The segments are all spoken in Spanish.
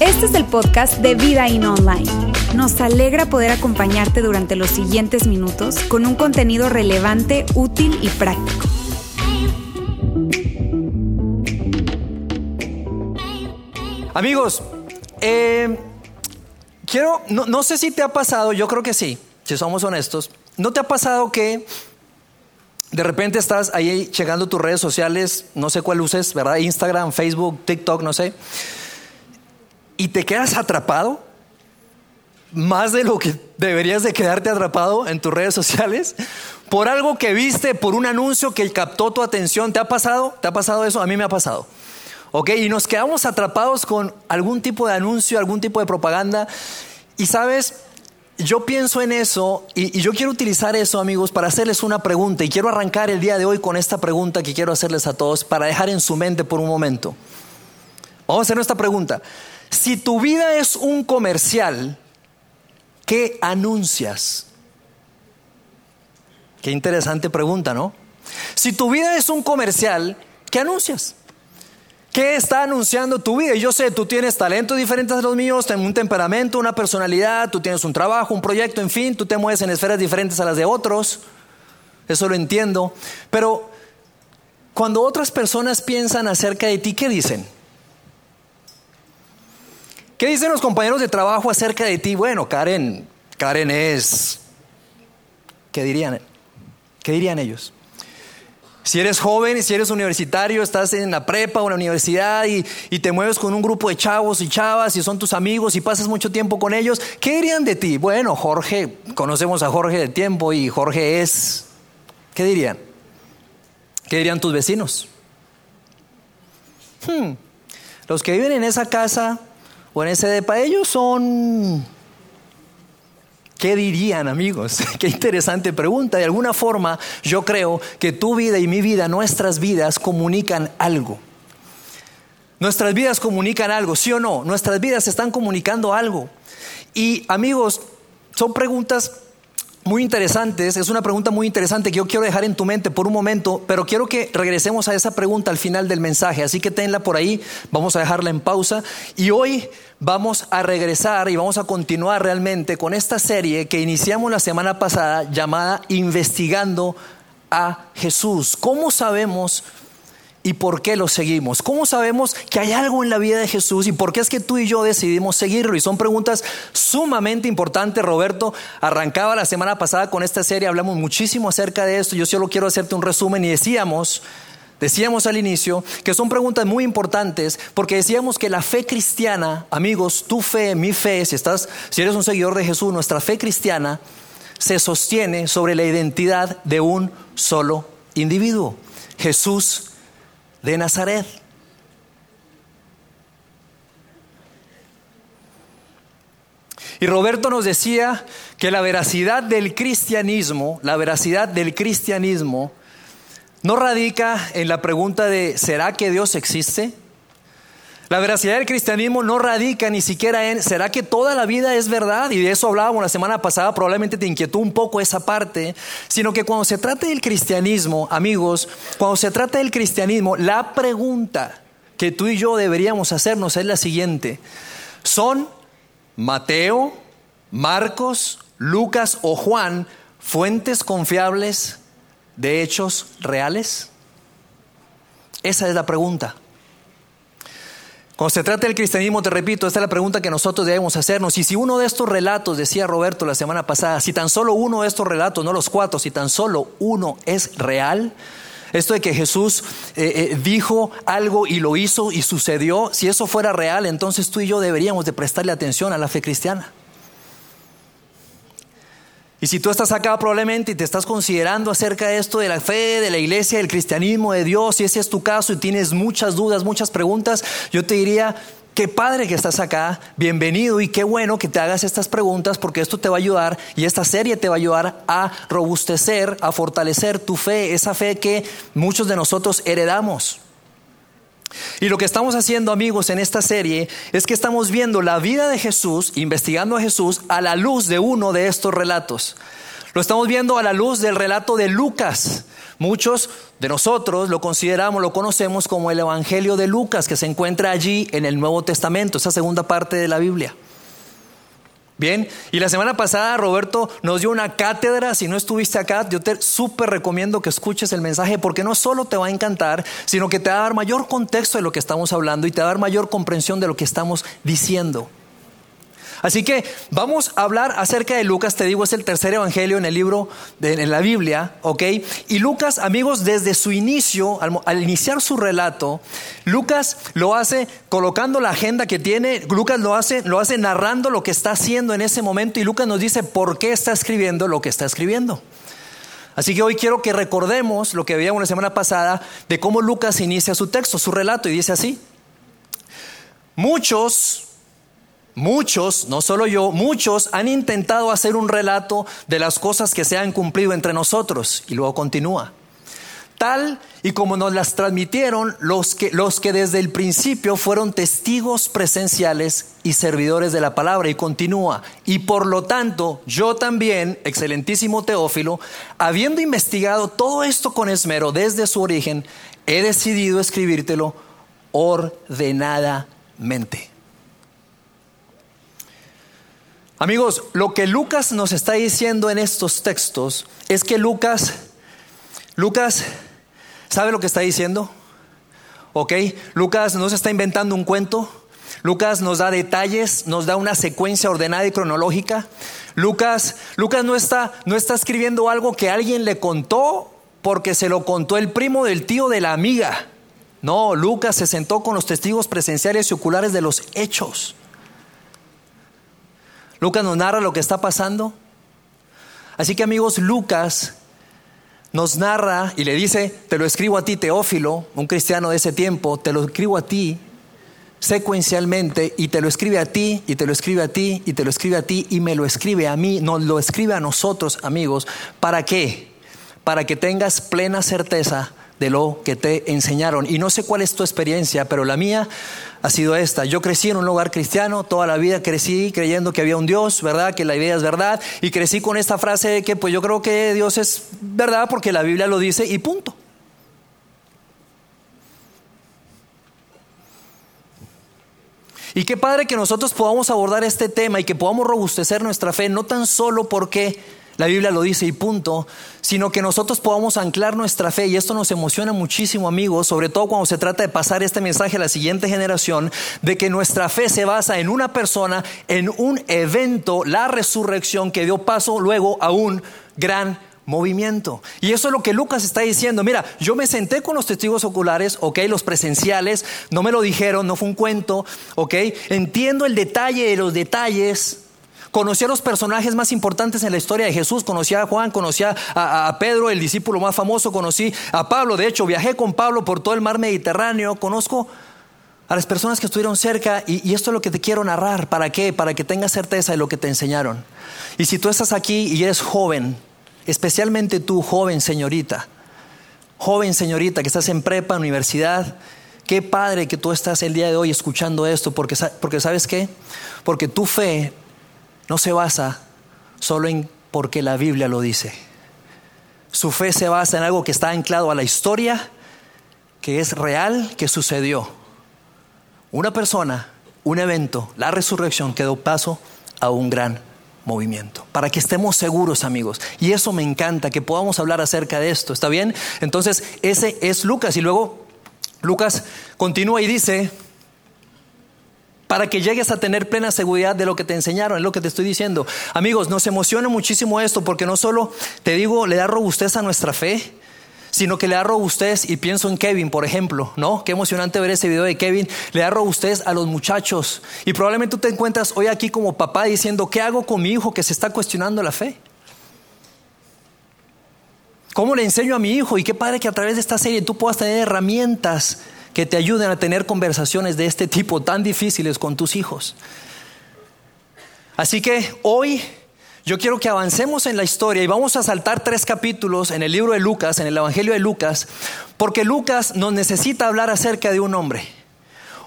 Este es el podcast de Vida In Online. Nos alegra poder acompañarte durante los siguientes minutos con un contenido relevante, útil y práctico. Amigos, eh, quiero, no, no sé si te ha pasado, yo creo que sí, si somos honestos, ¿no te ha pasado que de repente estás ahí checando tus redes sociales, no sé cuál uses, ¿verdad? Instagram, Facebook, TikTok, no sé, y te quedas atrapado? Más de lo que deberías de quedarte atrapado en tus redes sociales por algo que viste, por un anuncio que captó tu atención. ¿Te ha pasado? ¿Te ha pasado eso? A mí me ha pasado. ¿Ok? Y nos quedamos atrapados con algún tipo de anuncio, algún tipo de propaganda. Y sabes, yo pienso en eso y, y, yo quiero utilizar eso, amigos, para hacerles una pregunta. Y quiero arrancar el día de hoy con esta pregunta que quiero hacerles a todos para dejar en su mente por un momento. Vamos a hacer esta pregunta. Si tu vida es un comercial, ¿qué anuncias? Qué interesante pregunta, ¿no? Si tu vida es un comercial, ¿qué anuncias? ¿Qué está anunciando tu vida? Y yo sé, tú tienes talentos diferentes a los míos, tienes un temperamento, una personalidad, tú tienes un trabajo, un proyecto, en fin, tú te mueves en esferas diferentes a las de otros. Eso lo entiendo. Pero cuando otras personas piensan acerca de ti, ¿qué dicen? ¿Qué dicen los compañeros de trabajo acerca de ti? Bueno, Karen, Karen es... ¿Qué dirían? ¿Qué dirían ellos? Si eres joven, si eres universitario, estás en la prepa o en la universidad y, y, te mueves con un grupo de chavos y chavas y son tus amigos y pasas mucho tiempo con ellos, ¿qué dirían de ti? Bueno, Jorge, conocemos a Jorge de tiempo y Jorge es... ¿Qué dirían? ¿Qué dirían tus vecinos? Hmm. Los que viven en esa casa en ese depa, ellos son ¿Qué dirían amigos? Qué interesante pregunta. De alguna forma yo creo que tu vida y mi vida, nuestras vidas comunican algo. Nuestras vidas comunican algo, ¿sí o no? Nuestras vidas están comunicando algo. Y amigos, son preguntas muy interesantes, es una pregunta muy interesante que yo quiero dejar en tu mente por un momento, pero quiero que regresemos a esa pregunta al final del mensaje, así que tenla por ahí, vamos a dejarla en pausa y hoy vamos a regresar y vamos a continuar realmente con esta serie que iniciamos la semana pasada llamada Investigando a Jesús. ¿Cómo sabemos y por qué lo seguimos? ¿Cómo sabemos que hay algo en la vida de Jesús y por qué es que tú y yo decidimos seguirlo? Y son preguntas sumamente importantes. Roberto arrancaba la semana pasada con esta serie, hablamos muchísimo acerca de esto. Yo solo quiero hacerte un resumen y decíamos, decíamos al inicio que son preguntas muy importantes porque decíamos que la fe cristiana, amigos, tu fe, mi fe, si estás si eres un seguidor de Jesús, nuestra fe cristiana se sostiene sobre la identidad de un solo individuo, Jesús de Nazaret. Y Roberto nos decía que la veracidad del cristianismo, la veracidad del cristianismo, no radica en la pregunta de ¿será que Dios existe? La veracidad del cristianismo no radica ni siquiera en ¿será que toda la vida es verdad? Y de eso hablábamos la semana pasada, probablemente te inquietó un poco esa parte, sino que cuando se trata del cristianismo, amigos, cuando se trata del cristianismo, la pregunta que tú y yo deberíamos hacernos es la siguiente. ¿Son Mateo, Marcos, Lucas o Juan fuentes confiables de hechos reales? Esa es la pregunta. Cuando se trata del cristianismo, te repito, esta es la pregunta que nosotros debemos hacernos. Y si uno de estos relatos, decía Roberto la semana pasada, si tan solo uno de estos relatos, no los cuatro, si tan solo uno es real, esto de que Jesús eh, eh, dijo algo y lo hizo y sucedió, si eso fuera real, entonces tú y yo deberíamos de prestarle atención a la fe cristiana. Y si tú estás acá probablemente y te estás considerando acerca de esto de la fe, de la iglesia, del cristianismo, de Dios, si ese es tu caso y tienes muchas dudas, muchas preguntas, yo te diría, qué padre que estás acá, bienvenido y qué bueno que te hagas estas preguntas porque esto te va a ayudar y esta serie te va a ayudar a robustecer, a fortalecer tu fe, esa fe que muchos de nosotros heredamos. Y lo que estamos haciendo amigos en esta serie es que estamos viendo la vida de Jesús, investigando a Jesús a la luz de uno de estos relatos. Lo estamos viendo a la luz del relato de Lucas. Muchos de nosotros lo consideramos, lo conocemos como el Evangelio de Lucas, que se encuentra allí en el Nuevo Testamento, esa segunda parte de la Biblia. Bien, y la semana pasada Roberto nos dio una cátedra, si no estuviste acá, yo te súper recomiendo que escuches el mensaje porque no solo te va a encantar, sino que te va a dar mayor contexto de lo que estamos hablando y te va a dar mayor comprensión de lo que estamos diciendo. Así que vamos a hablar acerca de Lucas, te digo, es el tercer evangelio en el libro, de, en la Biblia, ¿ok? Y Lucas, amigos, desde su inicio, al, iniciar su relato, Lucas lo hace colocando la agenda que tiene, Lucas lo hace, lo hace narrando lo que está haciendo en ese momento y Lucas nos dice por qué está escribiendo lo que está escribiendo. Así que hoy quiero que recordemos lo que veíamos la semana pasada de cómo Lucas inicia su texto, su relato, y dice así. Muchos Muchos, no solo yo, muchos han intentado hacer un relato de las cosas que se han cumplido entre nosotros. Y luego continúa. Tal y como nos las transmitieron los que, los que desde el principio fueron testigos presenciales y servidores de la palabra. Y continúa. Y por lo tanto, yo también, excelentísimo Teófilo, habiendo investigado todo esto con esmero desde su origen, he decidido escribírtelo ordenadamente. Amigos, lo que Lucas nos está diciendo en estos textos es que Lucas, Lucas, ¿sabe lo que está diciendo? ¿Ok? Lucas no se está inventando un cuento. Lucas nos da detalles, nos da una secuencia ordenada y cronológica. Lucas, Lucas no está, no está escribiendo algo que alguien le contó porque se lo contó el primo del tío de la amiga. No, Lucas se sentó con los testigos presenciales y oculares de los hechos. Lucas nos narra lo que está pasando. Así que amigos, Lucas nos narra y le dice, te lo escribo a ti, Teófilo, un cristiano de ese tiempo, te lo escribo a ti secuencialmente y te lo escribe a ti y te lo escribe a ti y te lo escribe a ti y me lo escribe a mí, nos lo escribe a nosotros, amigos. ¿Para qué? Para que tengas plena certeza de lo que te enseñaron. Y no sé cuál es tu experiencia, pero la mía ha sido esta. Yo crecí en un hogar cristiano, toda la vida crecí creyendo que había un Dios, ¿verdad? Que la idea es verdad. Y crecí con esta frase de que pues yo creo que Dios es verdad porque la Biblia lo dice y punto. Y qué padre que nosotros podamos abordar este tema y que podamos robustecer nuestra fe, no tan solo porque la Biblia lo dice y punto, sino que nosotros podamos anclar nuestra fe y esto nos emociona muchísimo amigos, sobre todo cuando se trata de pasar este mensaje a la siguiente generación, de que nuestra fe se basa en una persona, en un evento, la resurrección que dio paso luego a un gran movimiento. Y eso es lo que Lucas está diciendo. Mira, yo me senté con los testigos oculares, ok, los presenciales, no me lo dijeron, no fue un cuento, ok, entiendo el detalle de los detalles Conocí a los personajes más importantes en la historia de Jesús. Conocí a Juan, conocí a, Pedro, el discípulo más famoso. Conocí a Pablo. De hecho, viajé con Pablo por todo el mar Mediterráneo. Conozco a las personas que estuvieron cerca y, y, esto es lo que te quiero narrar. ¿Para qué? Para que tengas certeza de lo que te enseñaron. Y si tú estás aquí y eres joven, especialmente tú, joven señorita, joven señorita que estás en prepa, universidad, qué padre que tú estás el día de hoy escuchando esto, porque, porque sabes qué? Porque tu fe no se basa solo en porque la Biblia lo dice. Su fe se basa en algo que está anclado a la historia, que es real, que sucedió. Una persona, un evento, la resurrección que dio paso a un gran movimiento. Para que estemos seguros, amigos. Y eso me encanta, que podamos hablar acerca de esto. ¿Está bien? Entonces, ese es Lucas. Y luego Lucas continúa y dice, para que llegues a tener plena seguridad de lo que te enseñaron, es lo que te estoy diciendo. Amigos, nos emociona muchísimo esto porque no solo, te digo, le da robustez a nuestra fe, sino que le da robustez, y pienso en Kevin, por ejemplo, ¿no? Qué emocionante ver ese video de Kevin, le da robustez a los muchachos. Y probablemente tú te encuentras hoy aquí como papá diciendo, ¿qué hago con mi hijo que se está cuestionando la fe? ¿Cómo le enseño a mi hijo? Y qué padre que a través de esta serie tú puedas tener herramientas que te ayuden a tener conversaciones de este tipo tan difíciles con tus hijos. Así que hoy yo quiero que avancemos en la historia y vamos a saltar tres capítulos en el libro de Lucas, en el Evangelio de Lucas, porque Lucas nos necesita hablar acerca de un hombre.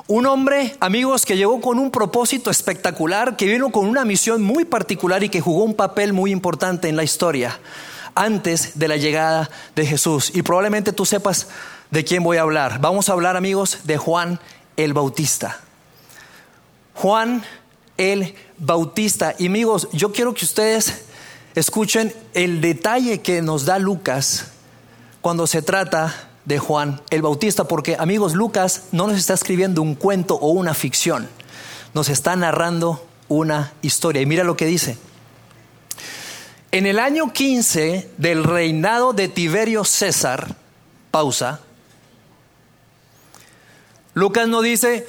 Un hombre, amigos, que llegó con un propósito espectacular, que vino con una misión muy particular y que jugó un papel muy importante en la historia antes de la llegada de Jesús. Y probablemente tú sepas de quién voy a hablar. Vamos a hablar, amigos, de Juan el Bautista. Juan el Bautista. Y amigos, yo quiero que ustedes escuchen el detalle que nos da Lucas cuando se trata de Juan el Bautista, porque amigos, Lucas no nos está escribiendo un cuento o una ficción, nos está narrando una historia. Y mira lo que dice. En el año 15 del reinado de Tiberio César, pausa, Lucas no dice,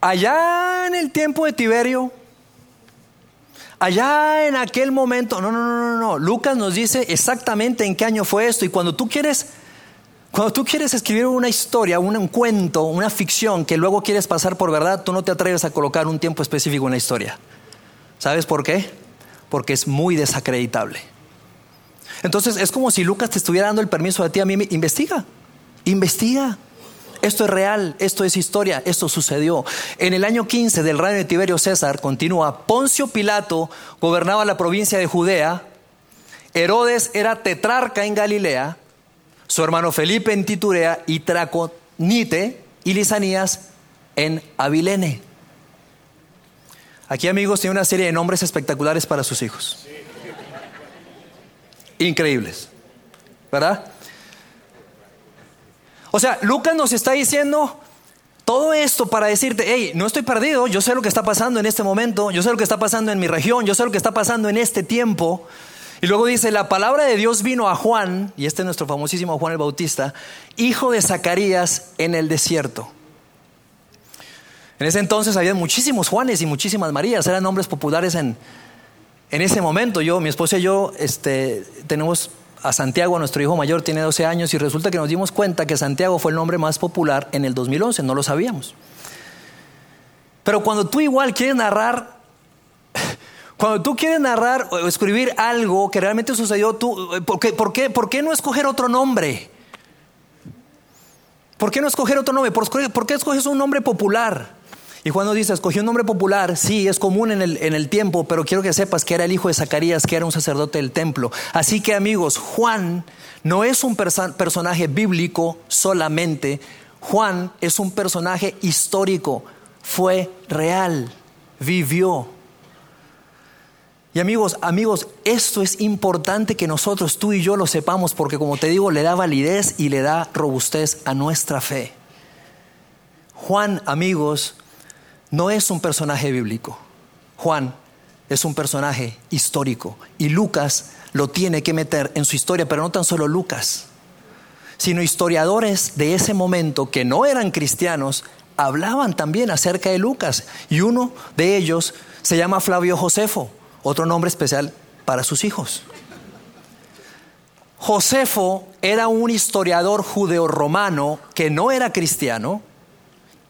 allá en el tiempo de Tiberio, allá en aquel momento, no, no, no, no, no, Lucas nos dice exactamente en qué año fue esto y cuando tú quieres cuando tú quieres escribir una historia, un, cuento, una ficción que luego quieres pasar por verdad, tú no te atreves a colocar un tiempo específico en la historia. ¿Sabes por qué? Porque es muy desacreditable. Entonces es como si Lucas te estuviera dando el permiso a ti a mí, investiga, investiga. Esto es real, esto es historia, esto sucedió. En el año 15 del reino de Tiberio César, continúa, Poncio Pilato gobernaba la provincia de Judea, Herodes era tetrarca en Galilea, su hermano Felipe en Titurea y Traconite y Lisanías en Abilene. Aquí amigos tiene una serie de nombres espectaculares para sus hijos. Increíbles. ¿Verdad? O sea, Lucas nos está diciendo todo esto para decirte, hey, no estoy perdido, yo sé lo que está pasando en este momento, yo sé lo que está pasando en mi región, yo sé lo que está pasando en este tiempo. Y luego dice, la palabra de Dios vino a Juan, y este es nuestro famosísimo Juan el Bautista, hijo de Zacarías en el desierto. En ese entonces había muchísimos Juanes y muchísimas Marías, eran nombres populares en, en ese momento. Yo, mi esposa y yo, este, tenemos a Santiago, nuestro hijo mayor, tiene 12 años, y resulta que nos dimos cuenta que Santiago fue el nombre más popular en el 2011, no lo sabíamos. Pero cuando tú igual quieres narrar cuando tú quieres narrar o escribir algo que realmente sucedió, tú, ¿por, qué, por, qué, ¿por qué no escoger otro nombre? ¿Por qué no escoger otro nombre? ¿Por, qué escoges un nombre popular? Y cuando dice, escogí un nombre popular, sí, es común en el, en el, tiempo, pero quiero que sepas que era el hijo de Zacarías, que era un sacerdote del templo. Así que amigos, Juan no es un personaje bíblico solamente, Juan es un personaje histórico, fue real, vivió. Y amigos, amigos, esto es importante que nosotros, tú y yo lo sepamos, porque como te digo, le da validez y le da robustez a nuestra fe. Juan, amigos, no es un personaje bíblico. Juan es un personaje histórico y Lucas lo tiene que meter en su historia, pero no tan solo Lucas, sino historiadores de ese momento que no eran cristianos hablaban también acerca de Lucas y uno de ellos se llama Flavio Josefo otro nombre especial para sus hijos. Josefo era un historiador judeo-romano que no era cristiano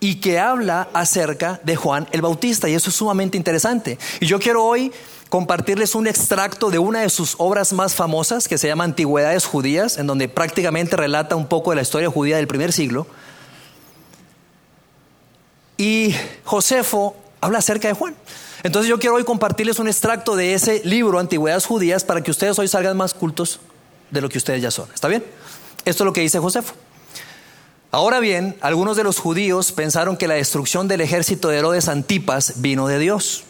y que habla acerca de Juan el Bautista y eso es sumamente interesante. Y yo quiero hoy compartirles un extracto de una de sus obras más famosas que se llama Antigüedades Judías, en donde prácticamente relata un poco de la historia judía del primer siglo. Y Josefo habla acerca de Juan. Entonces yo quiero hoy compartirles un extracto de ese libro, Antigüedades Judías, para que ustedes hoy salgan más cultos de lo que ustedes ya son. ¿Está bien? Esto es lo que dice Josefo. Ahora bien, algunos de los judíos pensaron que la destrucción del ejército de Herodes Antipas vino de Dios,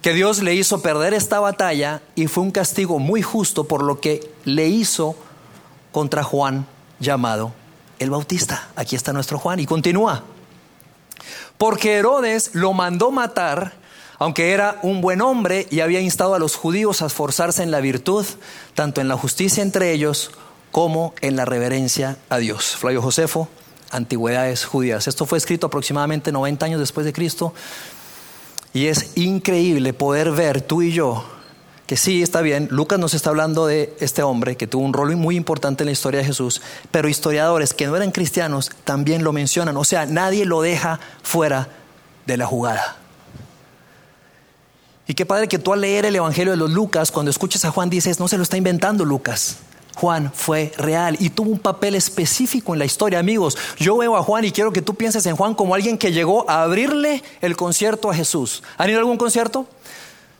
que Dios le hizo perder esta batalla y fue un castigo muy justo por lo que le hizo contra Juan llamado el Bautista. Aquí está nuestro Juan y continúa. Porque Herodes lo mandó matar aunque era un buen hombre y había instado a los judíos a esforzarse en la virtud, tanto en la justicia entre ellos como en la reverencia a Dios. Flavio Josefo, Antigüedades Judías. Esto fue escrito aproximadamente 90 años después de Cristo y es increíble poder ver tú y yo que sí, está bien, Lucas nos está hablando de este hombre que tuvo un rol muy importante en la historia de Jesús, pero historiadores que no eran cristianos también lo mencionan, o sea, nadie lo deja fuera de la jugada. Y qué padre que tú al leer el Evangelio de los Lucas, cuando escuches a Juan dices, no se lo está inventando Lucas. Juan fue real y tuvo un papel específico en la historia. Amigos, yo veo a Juan y quiero que tú pienses en Juan como alguien que llegó a abrirle el concierto a Jesús. ¿Han ido a algún concierto?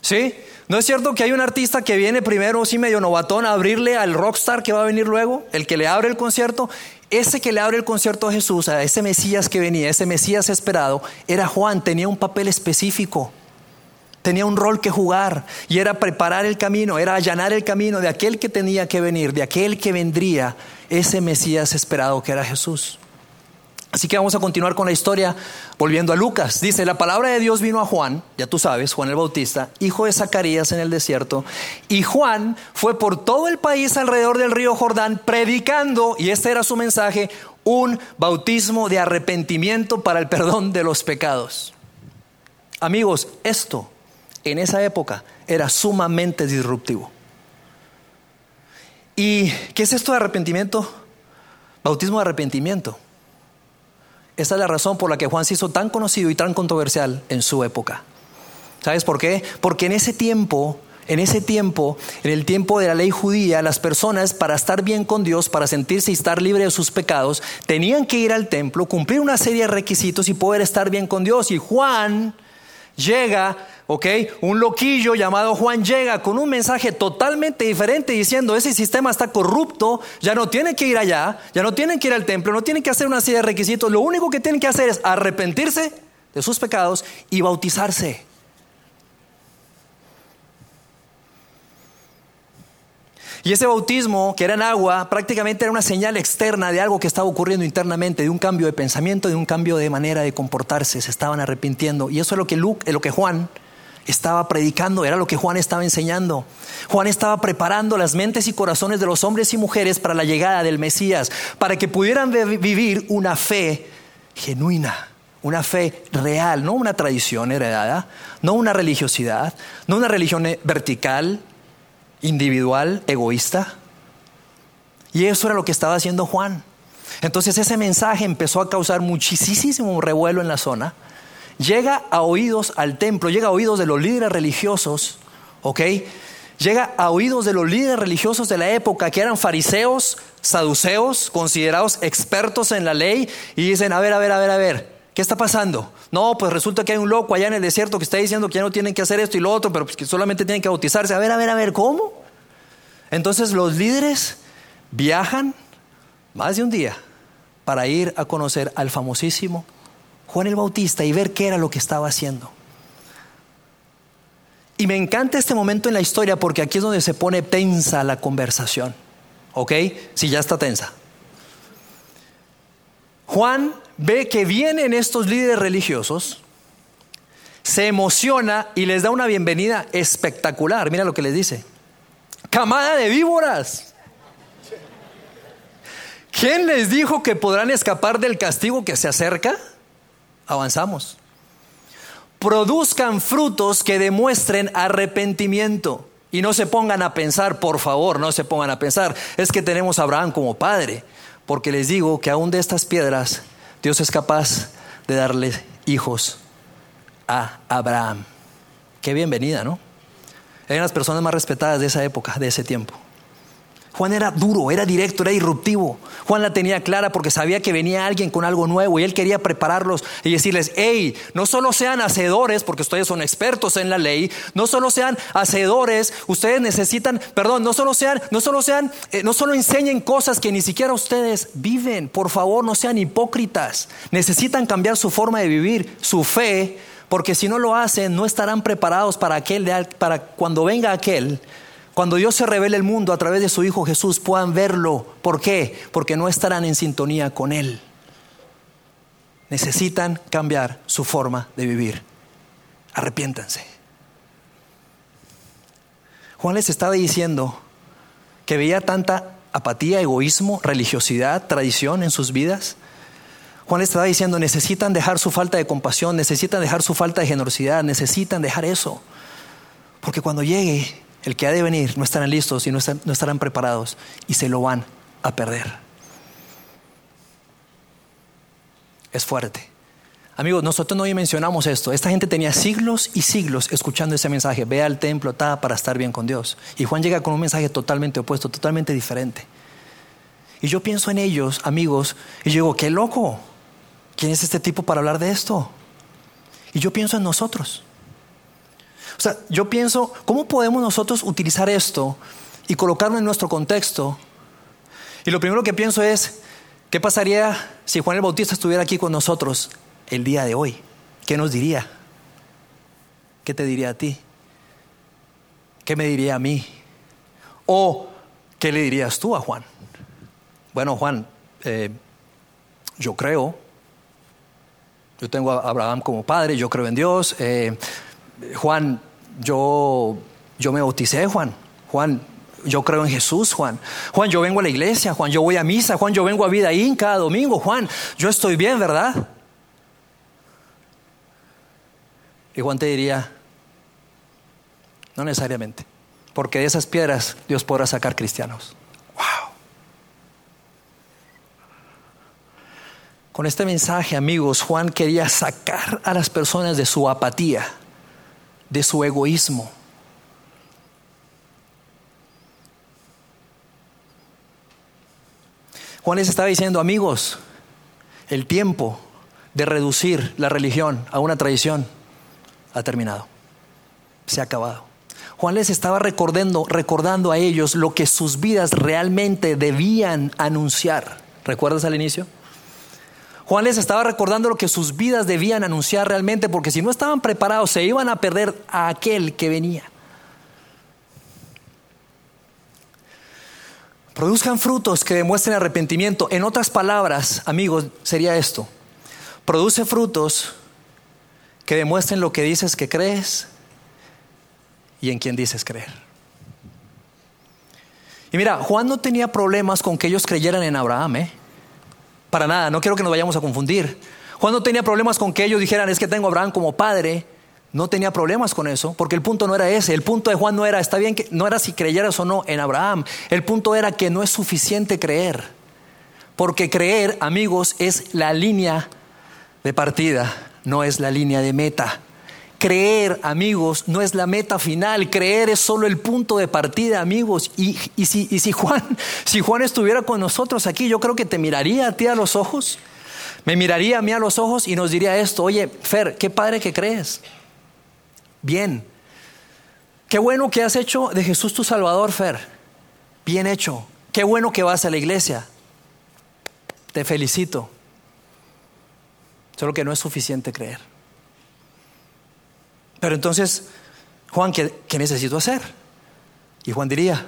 ¿Sí? ¿No es cierto que hay un artista que viene primero, sí medio novatón, a abrirle al rockstar que va a venir luego, el que le abre el concierto? Ese que le abre el concierto a Jesús, a ese Mesías que venía, ese Mesías esperado, era Juan, tenía un papel específico tenía un rol que jugar y era preparar el camino, era allanar el camino de aquel que tenía que venir, de aquel que vendría, ese Mesías esperado que era Jesús. Así que vamos a continuar con la historia volviendo a Lucas. Dice, la palabra de Dios vino a Juan, ya tú sabes, Juan el Bautista, hijo de Zacarías en el desierto, y Juan fue por todo el país alrededor del río Jordán predicando, y este era su mensaje, un bautismo de arrepentimiento para el perdón de los pecados. Amigos, esto en esa época era sumamente disruptivo. ¿Y qué es esto de arrepentimiento? Bautismo de arrepentimiento. Esa es la razón por la que Juan se hizo tan conocido y tan controversial en su época. ¿Sabes por qué? Porque en ese tiempo, en ese tiempo, en el tiempo de la ley judía, las personas para estar bien con Dios, para sentirse y estar libre de sus pecados, tenían que ir al templo, cumplir una serie de requisitos y poder estar bien con Dios. Y Juan llega ¿ok? Un loquillo llamado Juan llega con un mensaje totalmente diferente diciendo, ese sistema está corrupto, ya no tienen que ir allá, ya no tienen que ir al templo, no tienen que hacer una serie de requisitos, lo único que tienen que hacer es arrepentirse de sus pecados y bautizarse. Y ese bautismo, que era en agua, prácticamente era una señal externa de algo que estaba ocurriendo internamente, de un cambio de pensamiento, de un cambio de manera de comportarse. Se estaban arrepintiendo. Y eso es lo que, Luke, lo que Juan estaba predicando, era lo que Juan estaba enseñando. Juan estaba preparando las mentes y corazones de los hombres y mujeres para la llegada del Mesías, para que pudieran vivir una fe genuina, una fe real, no una tradición heredada, no una religiosidad, no una religión vertical, individual, egoísta. Y eso era lo que estaba haciendo Juan. Entonces ese mensaje empezó a causar muchísimo revuelo en la zona llega a oídos al templo, llega a oídos de los líderes religiosos, ¿ok? Llega a oídos de los líderes religiosos de la época que eran fariseos, saduceos, considerados expertos en la ley, y dicen, a ver, a ver, a ver, a ver, ¿qué está pasando? No, pues resulta que hay un loco allá en el desierto que está diciendo que ya no tienen que hacer esto y lo otro, pero pues que solamente tienen que bautizarse. A ver, a ver, a ver, ¿cómo? Entonces los líderes viajan más de un día para ir a conocer al famosísimo Juan el Bautista y ver qué era lo que estaba haciendo. Y me encanta este momento en la historia porque aquí es donde se pone tensa la conversación. ¿Ok? Si ya está tensa. Juan ve que vienen estos líderes religiosos, se emociona y les da una bienvenida espectacular. Mira lo que les dice. Camada de víboras. ¿Quién les dijo que podrán escapar del castigo que se acerca? avanzamos. Produzcan frutos que demuestren arrepentimiento. Y no se pongan a pensar, por favor, no se pongan a pensar, es que tenemos a Abraham como padre, porque les digo que aún de estas piedras Dios es capaz de darle hijos a Abraham. Qué bienvenida, ¿no? Eran las personas más respetadas de esa época, de ese tiempo. Juan era duro, era directo, era disruptivo. Juan la tenía clara porque sabía que venía alguien con algo nuevo y él quería prepararlos y decirles, hey, no solo sean hacedores, porque ustedes son expertos en la ley, no solo sean hacedores, ustedes necesitan, perdón, no solo sean, no solo sean, eh, no solo enseñen cosas que ni siquiera ustedes viven, por favor, no sean hipócritas. Necesitan cambiar su forma de vivir, su fe, porque si no lo hacen, no estarán preparados para aquel, para cuando venga aquel cuando Dios se revele el mundo a través de su Hijo Jesús, puedan verlo. ¿Por qué? Porque no estarán en sintonía con Él. Necesitan cambiar su forma de vivir. Arrepiéntanse. Juan les estaba diciendo que veía tanta apatía, egoísmo, religiosidad, tradición en sus vidas. Juan les estaba diciendo, necesitan dejar su falta de compasión, necesitan dejar su falta de generosidad, necesitan dejar eso. Porque cuando llegue el que ha de venir, no estarán listos y no, estarán preparados y se lo van a perder. Es fuerte. Amigos, nosotros no mencionamos esto. Esta gente tenía siglos y siglos escuchando ese mensaje. Ve al templo ta, para estar bien con Dios. Y Juan llega con un mensaje totalmente opuesto, totalmente diferente. Y yo pienso en ellos, amigos, y digo, qué loco. ¿Quién es este tipo para hablar de esto? Y yo pienso en nosotros. O sea, yo pienso, ¿cómo podemos nosotros utilizar esto y colocarlo en nuestro contexto? Y lo primero que pienso es, ¿qué pasaría si Juan el Bautista estuviera aquí con nosotros el día de hoy? ¿Qué nos diría? ¿Qué te diría a ti? ¿Qué me diría a mí? ¿O qué le dirías tú a Juan? Bueno, Juan, eh, yo creo, yo tengo a Abraham como padre, yo creo en Dios. Eh, Juan, yo, yo me bauticé, Juan. Juan, yo creo en Jesús, Juan. Juan, yo vengo a la iglesia, Juan, yo voy a misa, Juan, yo vengo a vida ahí cada domingo, Juan, yo estoy bien, ¿verdad? Y Juan te diría, no necesariamente, porque de esas piedras Dios podrá sacar cristianos. Wow. Con este mensaje, amigos, Juan quería sacar a las personas de su apatía de su egoísmo. Juan les estaba diciendo, amigos, el tiempo de reducir la religión a una tradición ha terminado, se ha acabado. Juan les estaba recordando, recordando a ellos lo que sus vidas realmente debían anunciar. ¿Recuerdas al inicio? Juan les estaba recordando lo que sus vidas debían anunciar realmente, porque si no estaban preparados se iban a perder a aquel que venía. Produzcan frutos que demuestren arrepentimiento. En otras palabras, amigos, sería esto. Produce frutos que demuestren lo que dices que crees y en quien dices creer. Y mira, Juan no tenía problemas con que ellos creyeran en Abraham, ¿eh? Para nada, no quiero que nos vayamos a confundir. Juan no tenía problemas con que ellos dijeran, es que tengo a Abraham como padre. No tenía problemas con eso, porque el punto no era ese. El punto de Juan no era, está bien que no era si creyeras o no en Abraham. El punto era que no es suficiente creer. Porque creer, amigos, es la línea de partida, no es la línea de meta. Creer, amigos, no es la meta final. Creer es solo el punto de partida, amigos. Y, si, y si, Juan, si Juan estuviera con nosotros aquí, yo creo que te miraría a ti a los ojos. Me miraría a mí a los ojos y nos diría esto, oye, Fer, qué padre que crees. Bien. Qué bueno que has hecho de Jesús tu Salvador, Fer. Bien hecho. Qué bueno que vas a la iglesia. Te felicito. Solo que no es suficiente creer. Pero entonces, Juan, ¿qué, necesito hacer? Y Juan diría,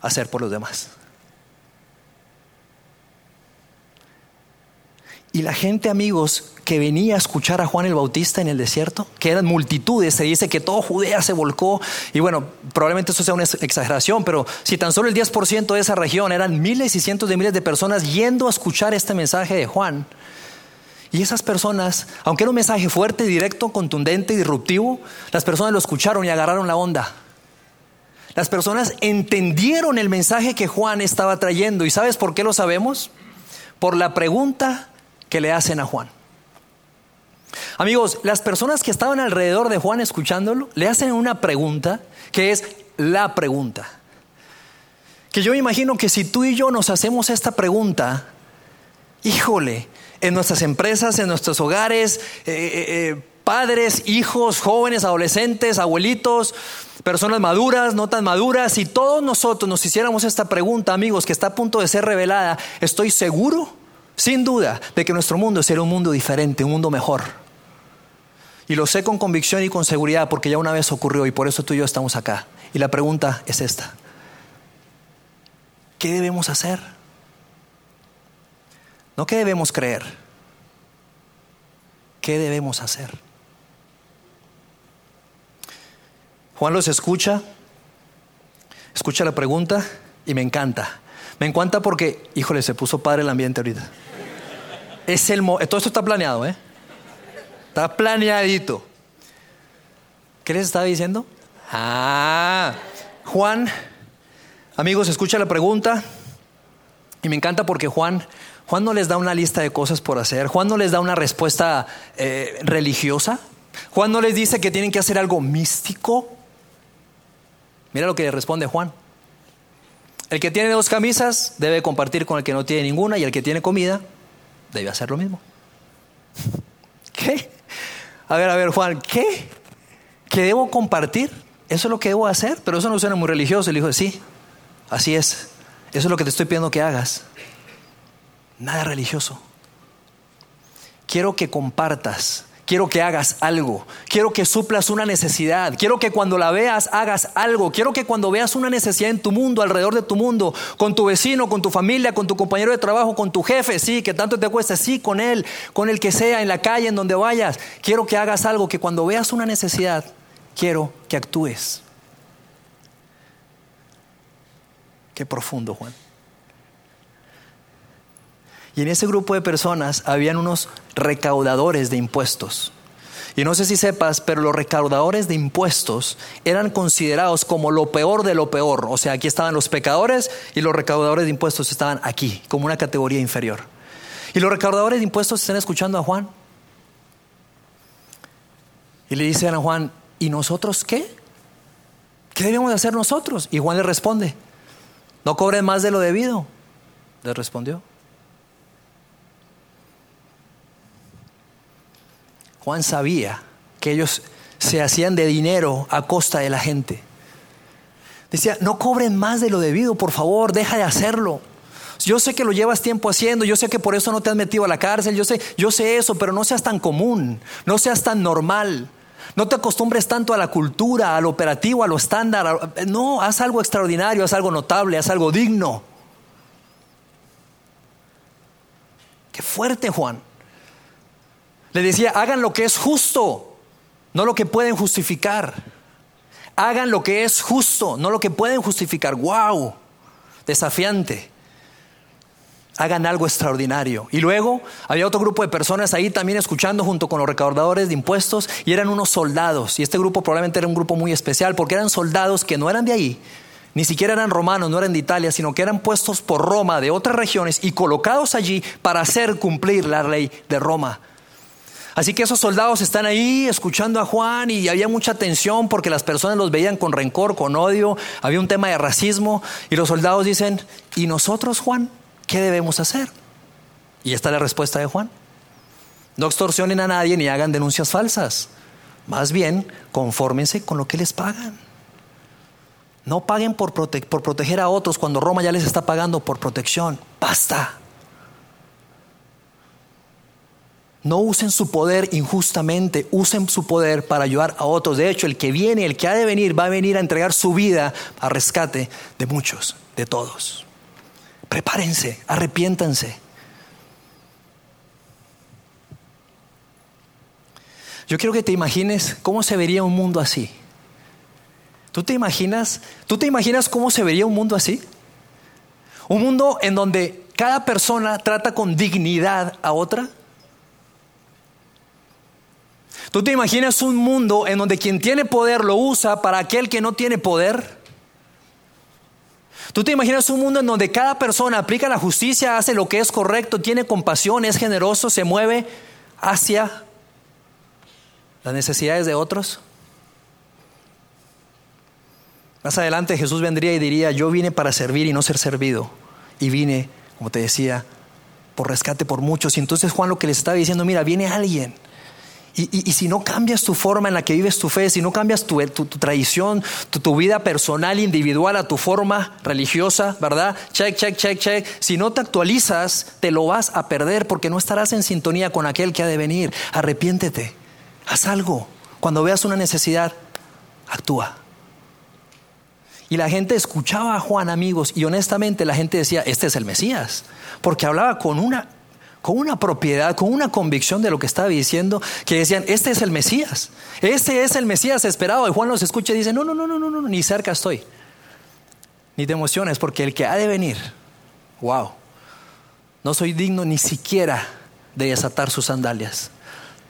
hacer por los demás. Y la gente, amigos, que venía a escuchar a Juan el Bautista en el desierto, que eran multitudes, se dice que todo Judea se volcó, y bueno, probablemente eso sea una exageración, pero si tan solo el 10% de esa región eran miles y cientos de miles de personas yendo a escuchar este mensaje de Juan, y esas personas, aunque era un mensaje fuerte, directo, contundente, disruptivo, las personas lo escucharon y agarraron la onda. Las personas entendieron el mensaje que Juan estaba trayendo. ¿Y sabes por qué lo sabemos? Por la pregunta que le hacen a Juan. Amigos, las personas que estaban alrededor de Juan escuchándolo, le hacen una pregunta que es la pregunta. Que yo imagino que si tú y yo nos hacemos esta pregunta, híjole, en nuestras empresas, en nuestros hogares, eh, eh, eh, padres, hijos, jóvenes, adolescentes, abuelitos, personas maduras, no tan maduras, si todos nosotros nos hiciéramos esta pregunta, amigos, que está a punto de ser revelada, estoy seguro, sin duda, de que nuestro mundo será un mundo diferente, un mundo mejor. Y lo sé con convicción y con seguridad porque ya una vez ocurrió y por eso tú y yo estamos acá. Y la pregunta es esta. ¿Qué debemos hacer? No qué debemos creer, qué debemos hacer. Juan los escucha, escucha la pregunta y me encanta. Me encanta porque, híjole, se puso padre el ambiente ahorita. Es el todo esto está planeado, ¿eh? Está planeadito. ¿Qué les estaba diciendo? Ah, Juan, amigos, escucha la pregunta y me encanta porque Juan Juan no les da una lista de cosas por hacer. Juan no les da una respuesta eh, religiosa. Juan no les dice que tienen que hacer algo místico. Mira lo que le responde Juan. El que tiene dos camisas debe compartir con el que no tiene ninguna y el que tiene comida debe hacer lo mismo. ¿Qué? A ver, a ver, Juan, ¿qué? ¿Que debo compartir? ¿Eso es lo que debo hacer? Pero eso no suena muy religioso. Le dijo, sí, así es. Eso es lo que te estoy pidiendo que hagas. Nada religioso. Quiero que compartas Quiero que hagas algo. Quiero que suplas una necesidad. Quiero que cuando la veas hagas algo. Quiero que cuando veas una necesidad en tu mundo, alrededor de tu mundo, con tu vecino, con tu familia, con tu compañero de trabajo, con tu jefe, sí, que tanto te cuesta, sí, con él, con el que sea, en la calle, en donde vayas. Quiero que hagas algo, que cuando veas una necesidad, quiero que actúes. Qué profundo, Juan. Y en ese grupo de personas habían unos recaudadores de impuestos. Y no sé si sepas, pero los recaudadores de impuestos eran considerados como lo peor de lo peor. O sea, aquí estaban los pecadores y los recaudadores de impuestos estaban aquí, como una categoría inferior. Y los recaudadores de impuestos están escuchando a Juan. Y le dicen a Juan, ¿y nosotros qué? ¿Qué debemos hacer nosotros? Y Juan le responde, no cobren más de lo debido. Le respondió. Juan sabía que ellos se hacían de dinero a costa de la gente. Decía, no cobren más de lo debido, por favor, deja de hacerlo. Yo sé que lo llevas tiempo haciendo, yo sé que por eso no te has metido a la cárcel, yo sé, yo sé eso, pero no seas tan común, no seas tan normal. No te acostumbres tanto a la cultura, al operativo, a lo estándar. No, haz algo extraordinario, haz algo notable, haz algo digno. Qué fuerte, Juan. Le decía, hagan lo que es justo, no lo que pueden justificar. Hagan lo que es justo, no lo que pueden justificar. ¡Wow! Desafiante. Hagan algo extraordinario. Y luego había otro grupo de personas ahí también escuchando junto con los recaudadores de impuestos y eran unos soldados. Y este grupo probablemente era un grupo muy especial porque eran soldados que no eran de ahí, ni siquiera eran romanos, no eran de Italia, sino que eran puestos por Roma de otras regiones y colocados allí para hacer cumplir la ley de Roma. Así que esos soldados están ahí escuchando a Juan y había mucha tensión porque las personas los veían con rencor, con odio, había un tema de racismo y los soldados dicen, ¿y nosotros, Juan? ¿Qué debemos hacer? Y esta es la respuesta de Juan. No extorsionen a nadie ni hagan denuncias falsas. Más bien, confórmense con lo que les pagan. No paguen por, por proteger a otros cuando Roma ya les está pagando por protección. Basta. No usen su poder injustamente, usen su poder para ayudar a otros. De hecho, el que viene, el que ha de venir, va a venir a entregar su vida a rescate de muchos, de todos. Prepárense, arrepiéntanse. Yo quiero que te imagines cómo se vería un mundo así. ¿Tú te imaginas? ¿Tú te imaginas cómo se vería un mundo así? Un mundo en donde cada persona trata con dignidad a otra ¿Tú te imaginas un mundo en donde quien tiene poder lo usa para aquel que no tiene poder? ¿Tú te imaginas un mundo en donde cada persona aplica la justicia, hace lo que es correcto, tiene compasión, es generoso, se mueve hacia las necesidades de otros? Más adelante Jesús vendría y diría, yo vine para servir y no ser servido. Y vine, como te decía, por rescate por muchos. Y entonces Juan lo que les estaba diciendo, mira, viene alguien y, si no cambias tu forma en la que vives tu fe, si no cambias tu, tradición, tu, vida personal, individual a tu forma religiosa, ¿verdad? Check, check, check, check. Si no te actualizas, te lo vas a perder porque no estarás en sintonía con aquel que ha de venir. Arrepiéntete, haz algo. Cuando veas una necesidad, actúa. Y la gente escuchaba a Juan, amigos, y honestamente la gente decía, este es el Mesías, porque hablaba con una con una propiedad, con una convicción de lo que estaba diciendo, que decían, este es el Mesías, este es el Mesías esperado. Y Juan los escucha y dice, no, no, no, no, no, no, ni cerca estoy. Ni te emociones, porque el que ha de venir, wow, no soy digno ni siquiera de desatar sus sandalias.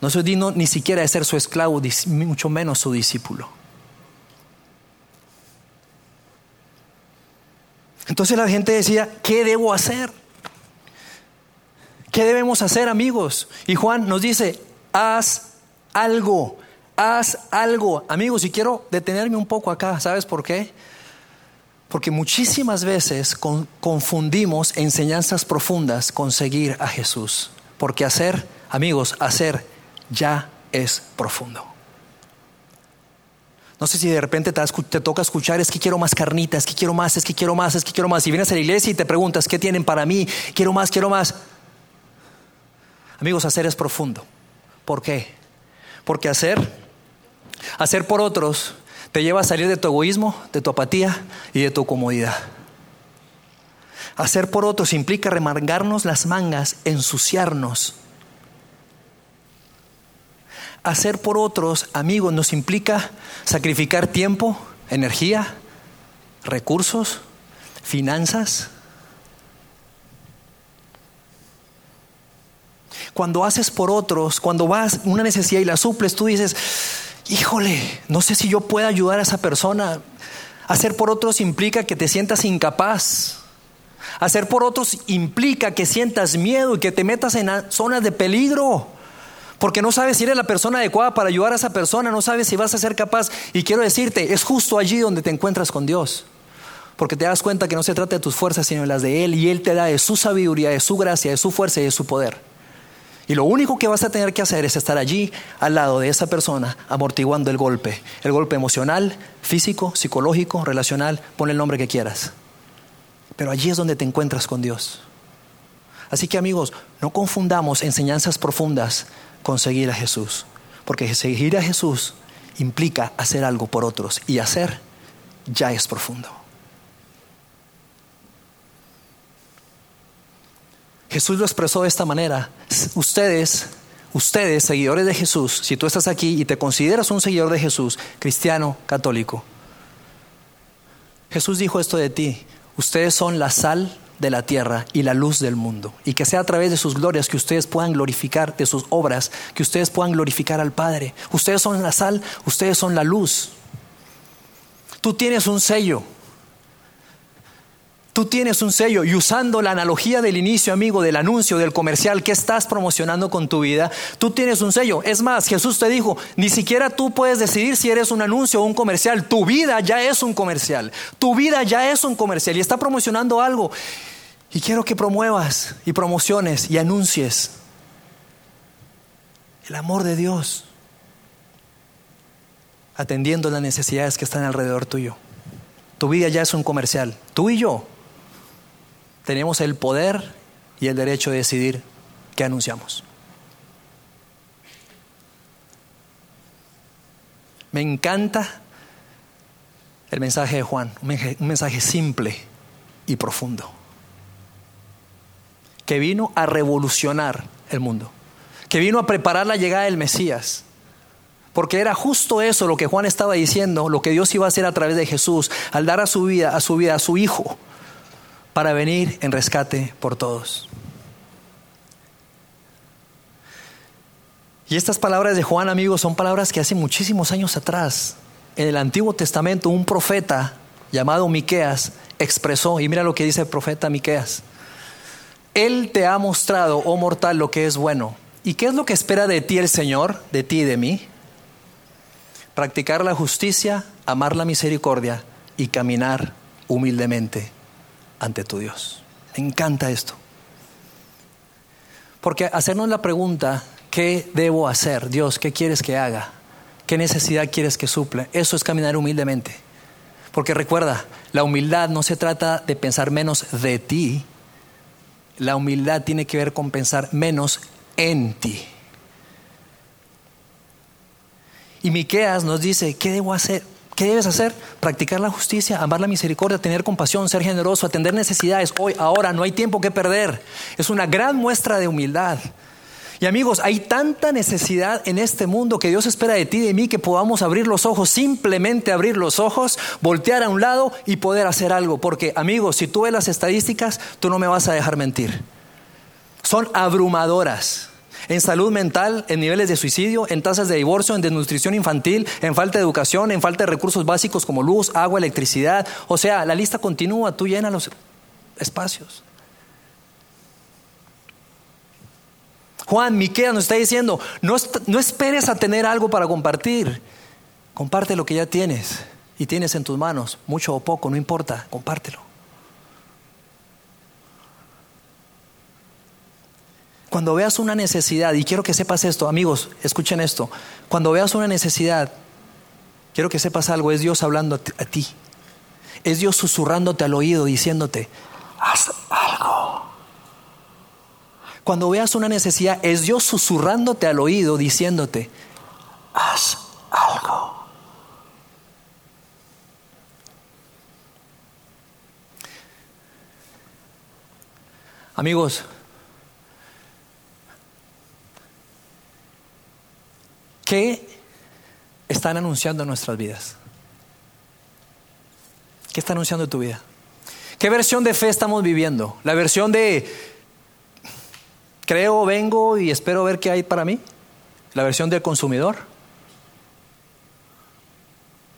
No soy digno ni siquiera de ser su esclavo, mucho menos su discípulo. Entonces la gente decía, ¿qué debo hacer? ¿Qué debemos hacer, amigos? Y Juan nos dice, haz algo, haz algo. Amigos, y quiero detenerme un poco acá, ¿sabes por qué? Porque muchísimas veces confundimos enseñanzas profundas con seguir a Jesús. Porque hacer, amigos, hacer ya es profundo. No sé si de repente te, te, toca escuchar, es que quiero más carnitas, es que quiero más, es que quiero más, es que quiero más. Y vienes a la iglesia y te preguntas, ¿qué tienen para mí? Quiero más, quiero más. Amigos, hacer es profundo. ¿Por qué? Porque hacer, hacer por otros, te lleva a salir de tu egoísmo, de tu apatía y de tu comodidad. Hacer por otros implica remargarnos las mangas, ensuciarnos. Hacer por otros, amigos, nos implica sacrificar tiempo, energía, recursos, finanzas. Cuando haces por otros, cuando vas una necesidad y la suples, tú dices, híjole, no sé si yo pueda ayudar a esa persona. Hacer por otros implica que te sientas incapaz. Hacer por otros implica que sientas miedo y que te metas en zonas de peligro. Porque no sabes si eres la persona adecuada para ayudar a esa persona, no sabes si vas a ser capaz. Y quiero decirte, es justo allí donde te encuentras con Dios. Porque te das cuenta que no se trata de tus fuerzas, sino de las de Él. Y Él te da de su sabiduría, de su gracia, de su fuerza y de su poder. Y lo único que vas a tener que hacer es estar allí al lado de esa persona, amortiguando el golpe. El golpe emocional, físico, psicológico, relacional, pon el nombre que quieras. Pero allí es donde te encuentras con Dios. Así que amigos, no confundamos enseñanzas profundas con seguir a Jesús. Porque seguir a Jesús implica hacer algo por otros. Y hacer ya es profundo. Jesús lo expresó de esta manera. Ustedes, ustedes, seguidores de Jesús, si tú estás aquí y te consideras un seguidor de Jesús, cristiano, católico, Jesús dijo esto de ti. Ustedes son la sal de la tierra y la luz del mundo. Y que sea a través de sus glorias que ustedes puedan glorificar, de sus obras, que ustedes puedan glorificar al Padre. Ustedes son la sal, ustedes son la luz. Tú tienes un sello. Tú tienes un sello y usando la analogía del inicio, amigo, del anuncio, del comercial que estás promocionando con tu vida, tú tienes un sello. Es más, Jesús te dijo, ni siquiera tú puedes decidir si eres un anuncio o un comercial. Tu vida ya es un comercial. Tu vida ya es un comercial y está promocionando algo. Y quiero que promuevas y promociones y anuncies el amor de Dios, atendiendo las necesidades que están alrededor tuyo. Tu vida ya es un comercial. Tú y yo tenemos el poder y el derecho de decidir qué anunciamos. Me encanta el mensaje de Juan, un mensaje simple y profundo, que vino a revolucionar el mundo, que vino a preparar la llegada del Mesías. Porque era justo eso lo que Juan estaba diciendo, lo que Dios iba a hacer a través de Jesús, al dar a su vida, a su vida, a su Hijo, para venir en rescate por todos. Y estas palabras de Juan, amigos, son palabras que hace muchísimos años atrás, en el Antiguo Testamento, un profeta llamado Miqueas expresó, y mira lo que dice el profeta Miqueas. Él te ha mostrado, oh mortal, lo que es bueno. ¿Y qué es lo que espera de ti el Señor, de ti y de mí? Practicar la justicia, amar la misericordia y caminar humildemente ante tu Dios. Me encanta esto. Porque hacernos la pregunta, ¿qué debo hacer? Dios, ¿qué quieres que haga? ¿Qué necesidad quieres que suple? Eso es caminar humildemente. Porque recuerda, la humildad no se trata de pensar menos de ti, la humildad tiene que ver con pensar menos en ti. Y Miqueas nos dice, ¿qué debo hacer? ¿Qué debes hacer? Practicar la justicia, amar la misericordia, tener compasión, ser generoso, atender necesidades. Hoy, ahora, no hay tiempo que perder. Es una gran muestra de humildad. Y amigos, hay tanta necesidad en este mundo que Dios espera de ti y de mí que podamos abrir los ojos, simplemente abrir los ojos, voltear a un lado y poder hacer algo. Porque amigos, si tú ves las estadísticas, tú no me vas a dejar mentir. Son abrumadoras en salud mental, en niveles de suicidio, en tasas de divorcio, en desnutrición infantil, en falta de educación, en falta de recursos básicos como luz, agua, electricidad. O sea, la lista continúa, tú llenas los espacios. Juan Miquea nos está diciendo, no, no esperes a tener algo para compartir. Comparte lo que ya tienes y tienes en tus manos, mucho o poco, no importa, compártelo. Cuando veas una necesidad, y quiero que sepas esto, amigos, escuchen esto, cuando veas una necesidad, quiero que sepas algo, es Dios hablando a ti, es Dios susurrándote al oído, diciéndote, haz algo. Cuando veas una necesidad, es Dios susurrándote al oído, diciéndote, haz algo. Amigos, ¿qué están anunciando en nuestras vidas? ¿Qué está anunciando tu vida? ¿Qué versión de fe estamos viviendo? ¿La versión de creo, vengo y espero ver qué hay para mí? ¿La versión del consumidor?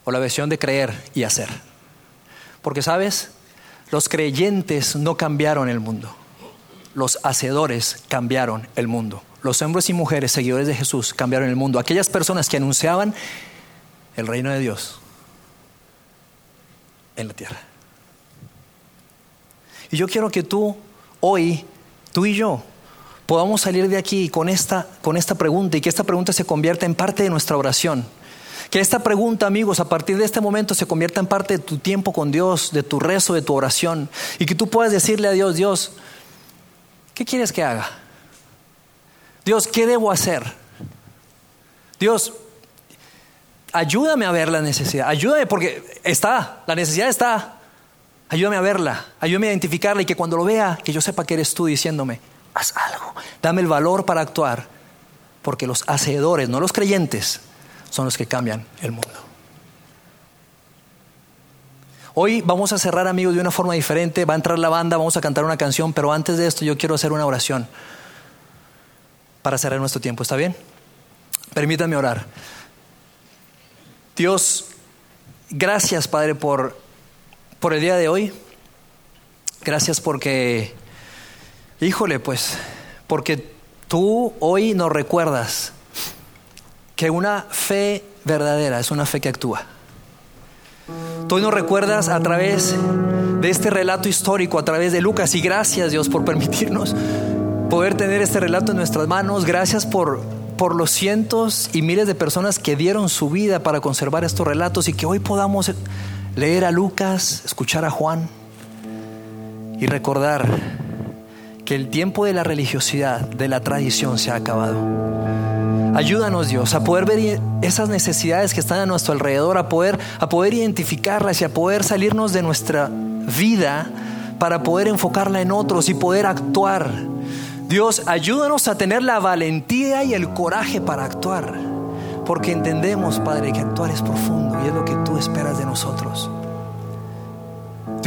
¿O la versión de creer y hacer? Porque sabes, los creyentes no cambiaron el mundo los hacedores cambiaron el mundo. Los hombres y mujeres seguidores de Jesús cambiaron el mundo. Aquellas personas que anunciaban el reino de Dios en la tierra. Y yo quiero que tú, hoy, tú y yo, podamos salir de aquí con esta, con esta pregunta y que esta pregunta se convierta en parte de nuestra oración. Que esta pregunta, amigos, a partir de este momento se convierta en parte de tu tiempo con Dios, de tu rezo, de tu oración. Y que tú puedas decirle a Dios, Dios, ¿Qué quieres que haga? Dios, ¿qué debo hacer? Dios, ayúdame a ver la necesidad, ayúdame porque está, la necesidad está. Ayúdame a verla, ayúdame a identificarla y que cuando lo vea, que yo sepa que eres tú diciéndome, haz algo, dame el valor para actuar, porque los hacedores, no los creyentes, son los que cambian el mundo. Hoy vamos a cerrar, amigos, de una forma diferente. Va a entrar la banda, vamos a cantar una canción, pero antes de esto yo quiero hacer una oración para cerrar nuestro tiempo. ¿Está bien? Permítanme orar. Dios, gracias, Padre, por, por el día de hoy. Gracias porque, híjole, pues, porque tú hoy nos recuerdas que una fe verdadera es una fe que actúa. Tú nos recuerdas a través de este relato histórico, a través de Lucas, y gracias Dios por permitirnos poder tener este relato en nuestras manos. Gracias por, por los cientos y miles de personas que dieron su vida para conservar estos relatos y que hoy podamos leer a Lucas, escuchar a Juan y recordar que el tiempo de la religiosidad, de la tradición se ha acabado Ayúdanos Dios a poder ver esas necesidades que están a nuestro alrededor, a poder, a poder identificarlas y a poder salirnos de nuestra vida para poder enfocarla en otros y poder actuar. Dios, ayúdanos a tener la valentía y el coraje para actuar, porque entendemos, Padre, que actuar es profundo y es lo que tú esperas de nosotros.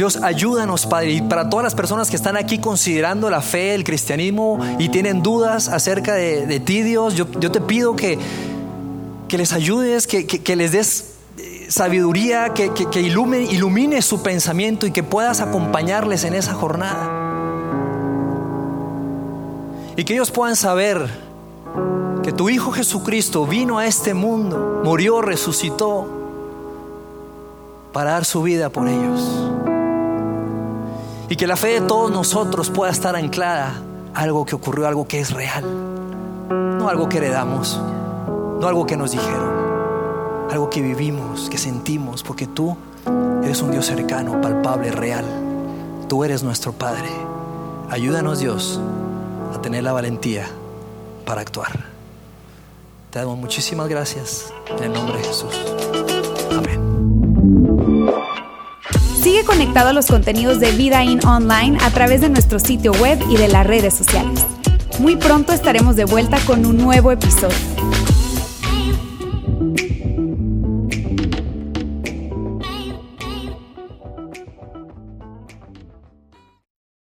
Dios, ayúdanos, Padre. Y para todas las personas que están aquí considerando la fe, el cristianismo y tienen dudas acerca de, ti, Dios, yo, te pido que, que les ayudes, que, les des eh, sabiduría, que, que ilumine su pensamiento y que puedas acompañarles en esa jornada. Y que ellos puedan saber que tu Hijo Jesucristo vino a este mundo, murió, resucitó para dar su vida por ellos. Y que la fe de todos nosotros pueda estar anclada a algo que ocurrió, algo que es real. No algo que heredamos, no algo que nos dijeron, algo que vivimos, que sentimos, porque tú eres un Dios cercano, palpable, real. Tú eres nuestro Padre. Ayúdanos Dios a tener la valentía para actuar. Te damos muchísimas gracias en el nombre de Jesús. Amén. Sigue conectado a los contenidos de Vida In Online a través de nuestro sitio web y de las redes sociales. Muy pronto estaremos de vuelta con un nuevo episodio.